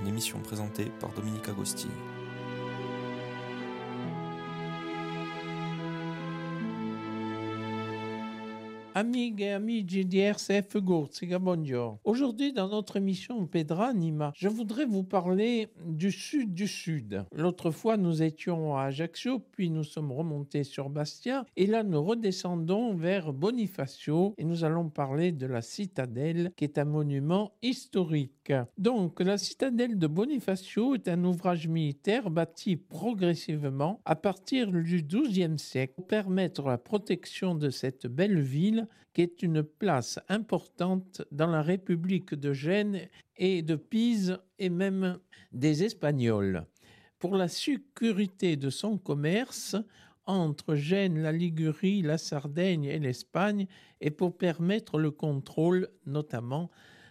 Une émission présentée par Dominique Agostini. Amigas et amis GDRCF Gourtsiga, bonjour. Aujourd'hui, dans notre émission Pedra Anima, je voudrais vous parler du sud du sud. L'autre fois, nous étions à Ajaccio, puis nous sommes remontés sur Bastia, et là, nous redescendons vers Bonifacio, et nous allons parler de la citadelle, qui est un monument historique. Donc, la citadelle de Bonifacio est un ouvrage militaire bâti progressivement à partir du XIIe siècle pour permettre la protection de cette belle ville qui est une place importante dans la République de Gênes et de Pise et même des Espagnols. Pour la sécurité de son commerce entre Gênes, la Ligurie, la Sardaigne et l'Espagne et pour permettre le contrôle notamment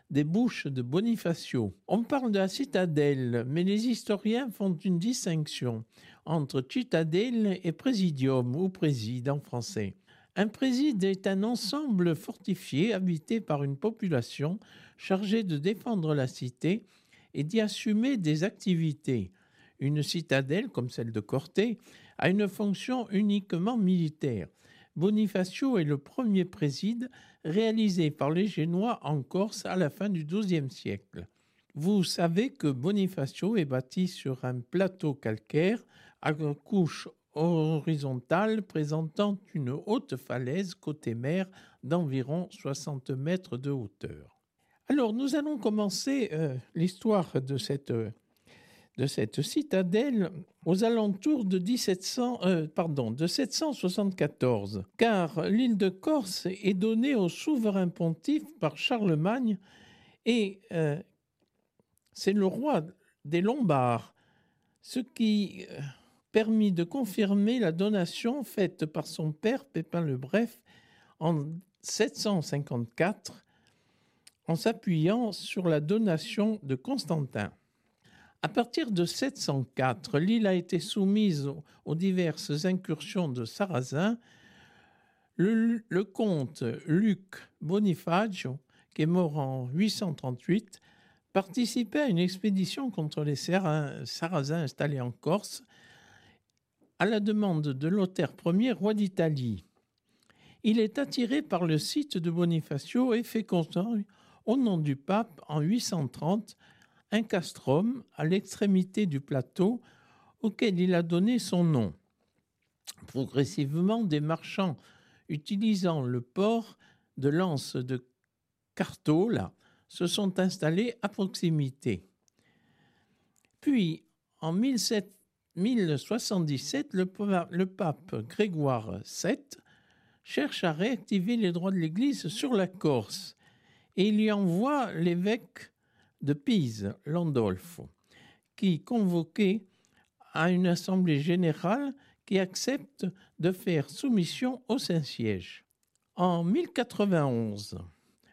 des bouches de Bonifacio. On parle de la citadelle, mais les historiens font une distinction entre citadelle et présidium ou préside en français. Un préside est un ensemble fortifié habité par une population chargée de défendre la cité et d'y assumer des activités. Une citadelle, comme celle de Corté, a une fonction uniquement militaire. Bonifacio est le premier préside réalisé par les Génois en Corse à la fin du XIIe siècle. Vous savez que Bonifacio est bâti sur un plateau calcaire à couche horizontale présentant une haute falaise côté mer d'environ 60 mètres de hauteur. Alors nous allons commencer euh, l'histoire de cette, de cette citadelle aux alentours de, 1700, euh, pardon, de 774, car l'île de Corse est donnée au souverain pontife par Charlemagne et euh, c'est le roi des Lombards, ce qui permis de confirmer la donation faite par son père Pépin le Bref en 754 en s'appuyant sur la donation de Constantin. À partir de 704, l'île a été soumise aux diverses incursions de Sarrasins. Le, comte Luc Bonifacio, qui est mort en 838, participait à une expédition contre les Sarrasins installés en Corse à la demande de Lothaire Ier, roi d'Italie. Il est attiré par le site de Bonifacio et fait construire, au nom du pape, en 830, un castrum à l'extrémité du plateau auquel il a donné son nom. Progressivement, des marchands utilisant le port de l'anse de Cartola se sont installés à proximité. Puis, en 1700, 1077, le, pape Grégoire VII cherche à réactiver les droits de l'Église sur la Corse et il y envoie l'évêque de Pise, Landolfo, qui convoqué à une assemblée générale qui accepte de faire soumission au Saint-Siège. En 1091,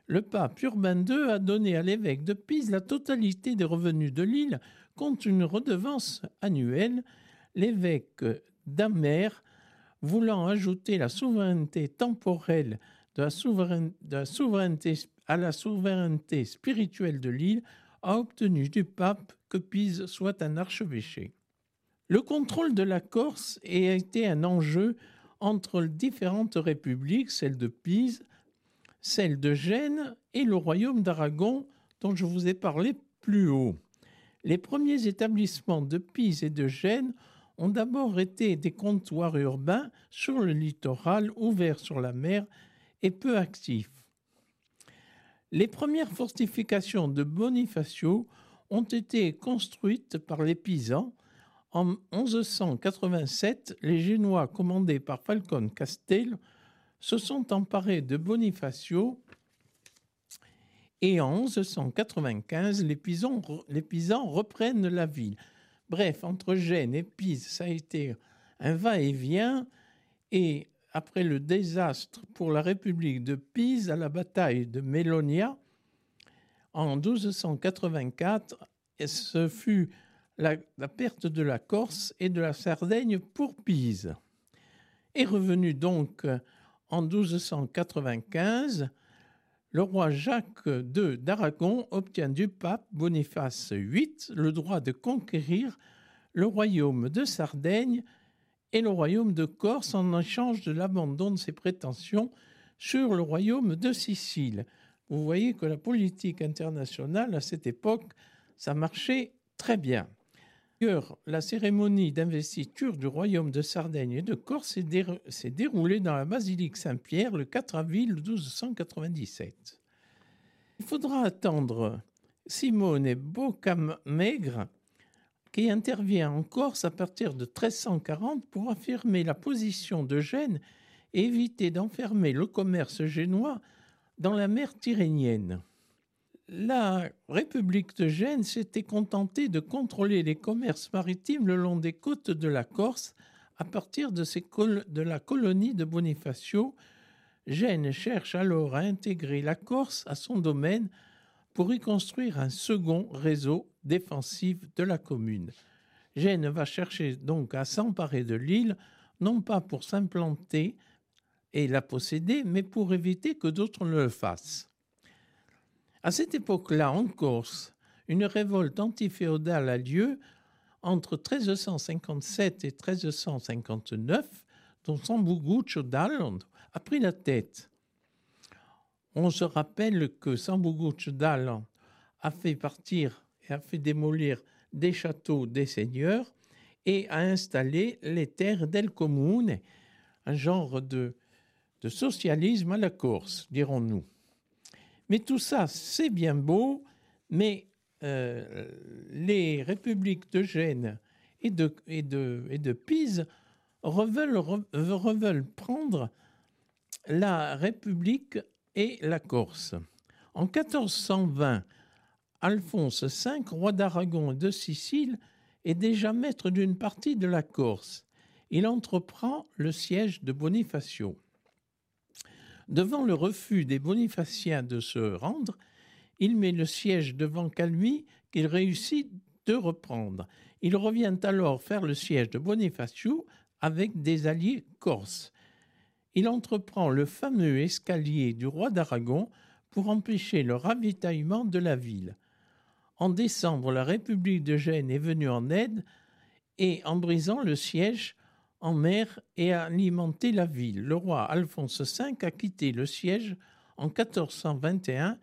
le pape Urbain II a donné à l'évêque de Pise la totalité des revenus de l'île contre une redevance annuelle, l'évêque d'Amer, voulant ajouter la souveraineté temporelle à la souveraineté spirituelle de l'île, a obtenu du pape que Pise soit un archevêché. Le contrôle de la Corse a été un enjeu entre différentes républiques, celle de Pise, celle de Gênes et le royaume d'Aragon dont je vous ai parlé plus haut. Les premiers établissements de Pise et de Gênes ont d'abord été des comptoirs urbains sur le littoral ouverts sur la mer et peu actifs. Les premières fortifications de Bonifacio ont été construites par les Pisans. En 1187, les Génois commandés par Falcon Castel se sont emparés de Bonifacio et en 1195, les Pisans, reprennent la ville. Bref, entre Gênes et Pise, ça a été un va-et-vient. Et après le désastre pour la République de Pise à la bataille de Mélonia, en 1284, ce fut la, la, perte de la Corse et de la Sardaigne pour Pise. Est revenu donc en 1295 le roi Jacques II d'Aragon obtient du pape Boniface VIII le droit de conquérir le royaume de Sardaigne et le royaume de Corse en échange de l'abandon de ses prétentions sur le royaume de Sicile. Vous voyez que la politique internationale à cette époque, ça marchait très bien. D'ailleurs, la cérémonie d'investiture du royaume de Sardaigne et de Corse s'est déroulée dans la basilique Saint-Pierre le 4 avril 1297. Il faudra attendre Simone Boccanegra qui intervient en Corse à partir de 1340 pour affirmer la position de Gênes et éviter d'enfermer le commerce génois dans la mer Tyrrhénienne la République de Gênes s'était contentée de contrôler les commerces maritimes le long des côtes de la Corse à partir de, de la colonie de Bonifacio. Gênes cherche alors à intégrer la Corse à son domaine pour y construire un second réseau défensif de la commune. Gênes va chercher donc à s'emparer de l'île, non pas pour s'implanter et la posséder, mais pour éviter que d'autres ne le fassent. À cette époque-là, en Corse, une révolte antiféodale a lieu entre 1357 et 1359, dont Sambugucho d'Alland a pris la tête. On se rappelle que Sambugucho d'Alland a fait partir et a fait démolir des châteaux des seigneurs et a installé les terres del Comune, un genre de, de socialisme à la Corse, dirons-nous. Mais tout ça, c'est bien beau, mais euh, les républiques de Gênes et de, Pise reveulent, prendre la République et la Corse. En 1420, Alphonse V, roi d'Aragon et de Sicile, est déjà maître d'une partie de la Corse. Il entreprend le siège de Bonifacio. Devant le refus des bonifaciens de se rendre, il met le siège devant Calmi qu'il réussit de reprendre. Il revient alors faire le siège de Bonifacio avec des alliés corses. Il entreprend le fameux escalier du roi d'Aragon pour empêcher le ravitaillement de la ville. En décembre, la République de Gênes est venue en aide et, en brisant le siège, en mer et a alimenté la ville. Le roi Alphonse V a quitté le siège en 1421,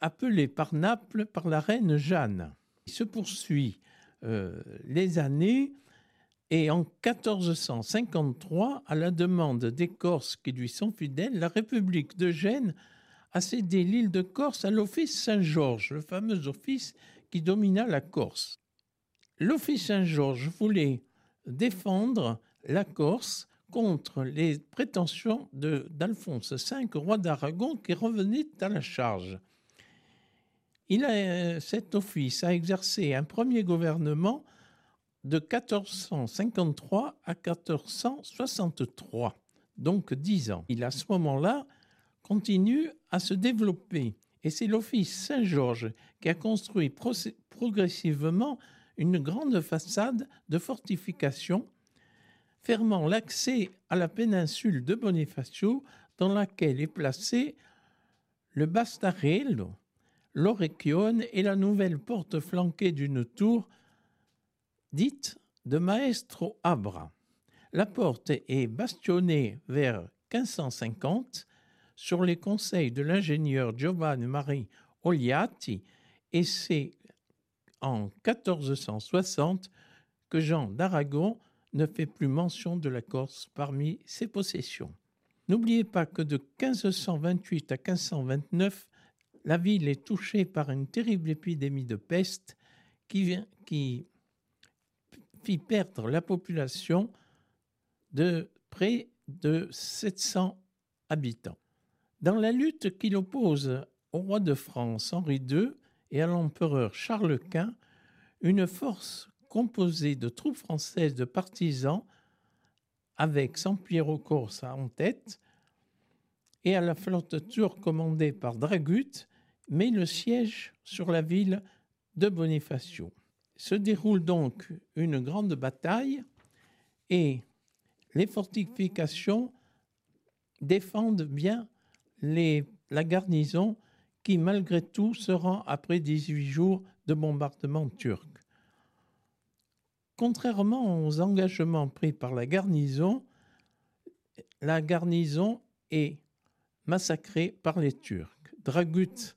appelé par Naples par la reine Jeanne. Il se poursuit euh, les années et en 1453, à la demande des Corses qui lui sont fidèles, la République de Gênes a cédé l'île de Corse à l'Office Saint-Georges, le fameux office qui domina la Corse. L'Office Saint-Georges voulait défendre la Corse contre les prétentions d'Alphonse V, roi d'Aragon, qui revenait à la charge. Il a, cet office a exercé un premier gouvernement de 1453 à 1463, donc dix ans. Il, à ce moment-là, continue à se développer. Et c'est l'office Saint-Georges qui a construit progressivement une grande façade de fortification fermant l'accès à la péninsule de Bonifacio dans laquelle est placé le Bastarello, l'Orecchione et la nouvelle porte flanquée d'une tour dite de Maestro Abra. La porte est bastionnée vers 1550 sur les conseils de l'ingénieur Giovanni Marie Oliati et c'est en 1460 que Jean d'Aragon ne fait plus mention de la Corse parmi ses possessions. N'oubliez pas que de 1528 à 1529, la ville est touchée par une terrible épidémie de peste qui, qui fit perdre la population de près de 700 habitants. Dans la lutte qu'il oppose au roi de France Henri II, et à l'empereur Charles Quint une force composée de troupes françaises de partisans avec Sampiero Corsa en tête et à la flotte turque commandée par Dragut met le siège sur la ville de Bonifacio. Se déroule donc une grande bataille et les fortifications défendent bien la garnison qui, malgré tout, se rend après 18 jours de bombardement turc. Contrairement aux engagements pris par la garnison, la garnison est massacrée par les Turcs. Dragut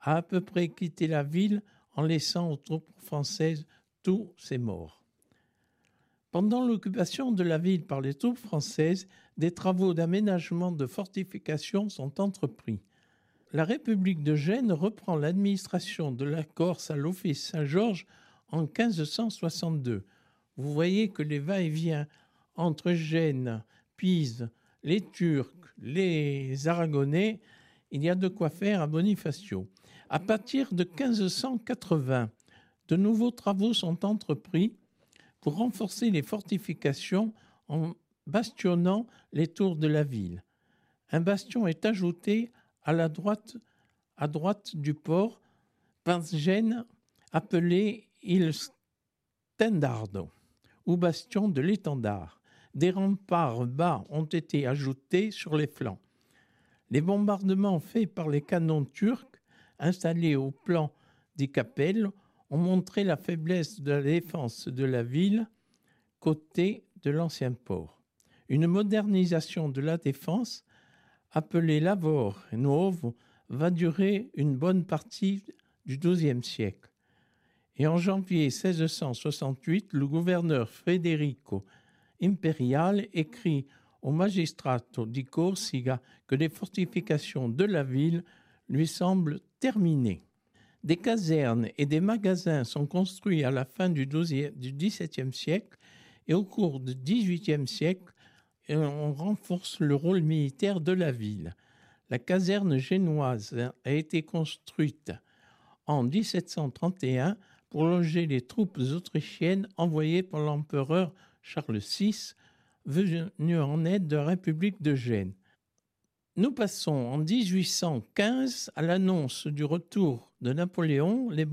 a à peu près quitté la ville en laissant aux troupes françaises tous ses morts. Pendant l'occupation de la ville par les troupes françaises, des travaux d'aménagement de fortifications sont entrepris. La République de Gênes reprend l'administration de la Corse à l'Office Saint-Georges en 1562. Vous voyez que les va-et-vient entre Gênes, Pise, les Turcs, les Aragonais, il y a de quoi faire à Bonifacio. À partir de 1580, de nouveaux travaux sont entrepris pour renforcer les fortifications en bastionnant les tours de la ville. Un bastion est ajouté à la droite, à droite du port Gênes appelé Il Stendardo ou bastion de l'étendard. Des remparts bas ont été ajoutés sur les flancs. Les bombardements faits par les canons turcs installés au plan des capelles ont montré la faiblesse de la défense de la ville côté de l'ancien port. Une modernisation de la défense, appelée Lavor Nuovo, va durer une bonne partie du XIIe siècle. Et en janvier 1668, le gouverneur Federico Imperial écrit au magistrato di Corsica que les fortifications de la ville lui semblent terminées. Des casernes et des magasins sont construits à la fin du XVIIe siècle et au cours du XVIIIe siècle, on renforce le rôle militaire de la ville. La caserne génoise a été construite en 1731 pour loger les troupes autrichiennes envoyées par l'empereur Charles VI, venu en aide de la République de Gênes. Nous passons en 1815 à l'annonce du retour de Napoléon. Les,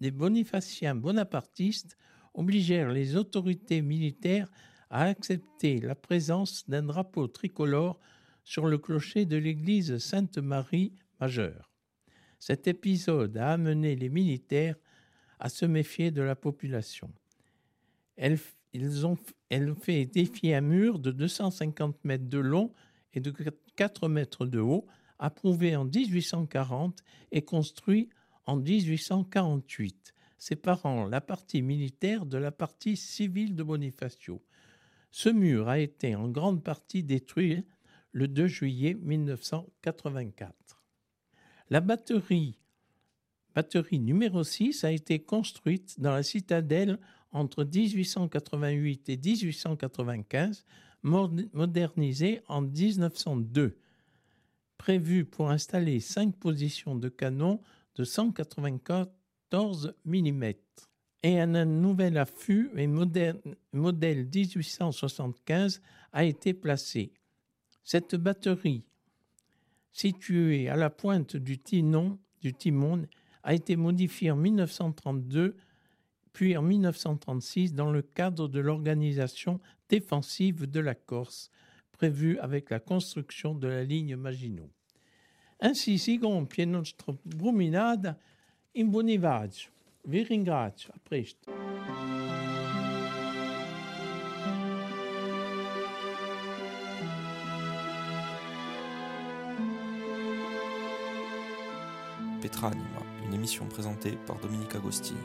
les bonifaciens bonapartistes obligèrent les autorités militaires à accepter la présence d'un drapeau tricolore sur le clocher de l'église Sainte-Marie majeure. Cet épisode a amené les militaires à se méfier de la population. Elle, ils ont, fait défier un mur de 250 mètres de long et de 4 mètres de haut, approuvé en 1840 et construit en 1848, séparant la partie militaire de la partie civile de Bonifacio. Ce mur a été en grande partie détruit le 2 juillet 1984. La batterie, batterie numéro 6 a été construite dans la citadelle entre 1888 et 1895 modernisé en 1902, prévu pour installer cinq positions de canon de 194 mm. Et un nouvel affût et modèle, modèle 1875 a été placé. Cette batterie, située à la pointe du, Tinon, du Timon, a été modifiée en 1932 puis en 1936 dans le cadre de l'organisation défensive de la Corse, prévue avec la construction de la ligne Maginot. Ainsi si compie notre bruminade in. Petra Anima, une émission présentée par Dominique Agostini.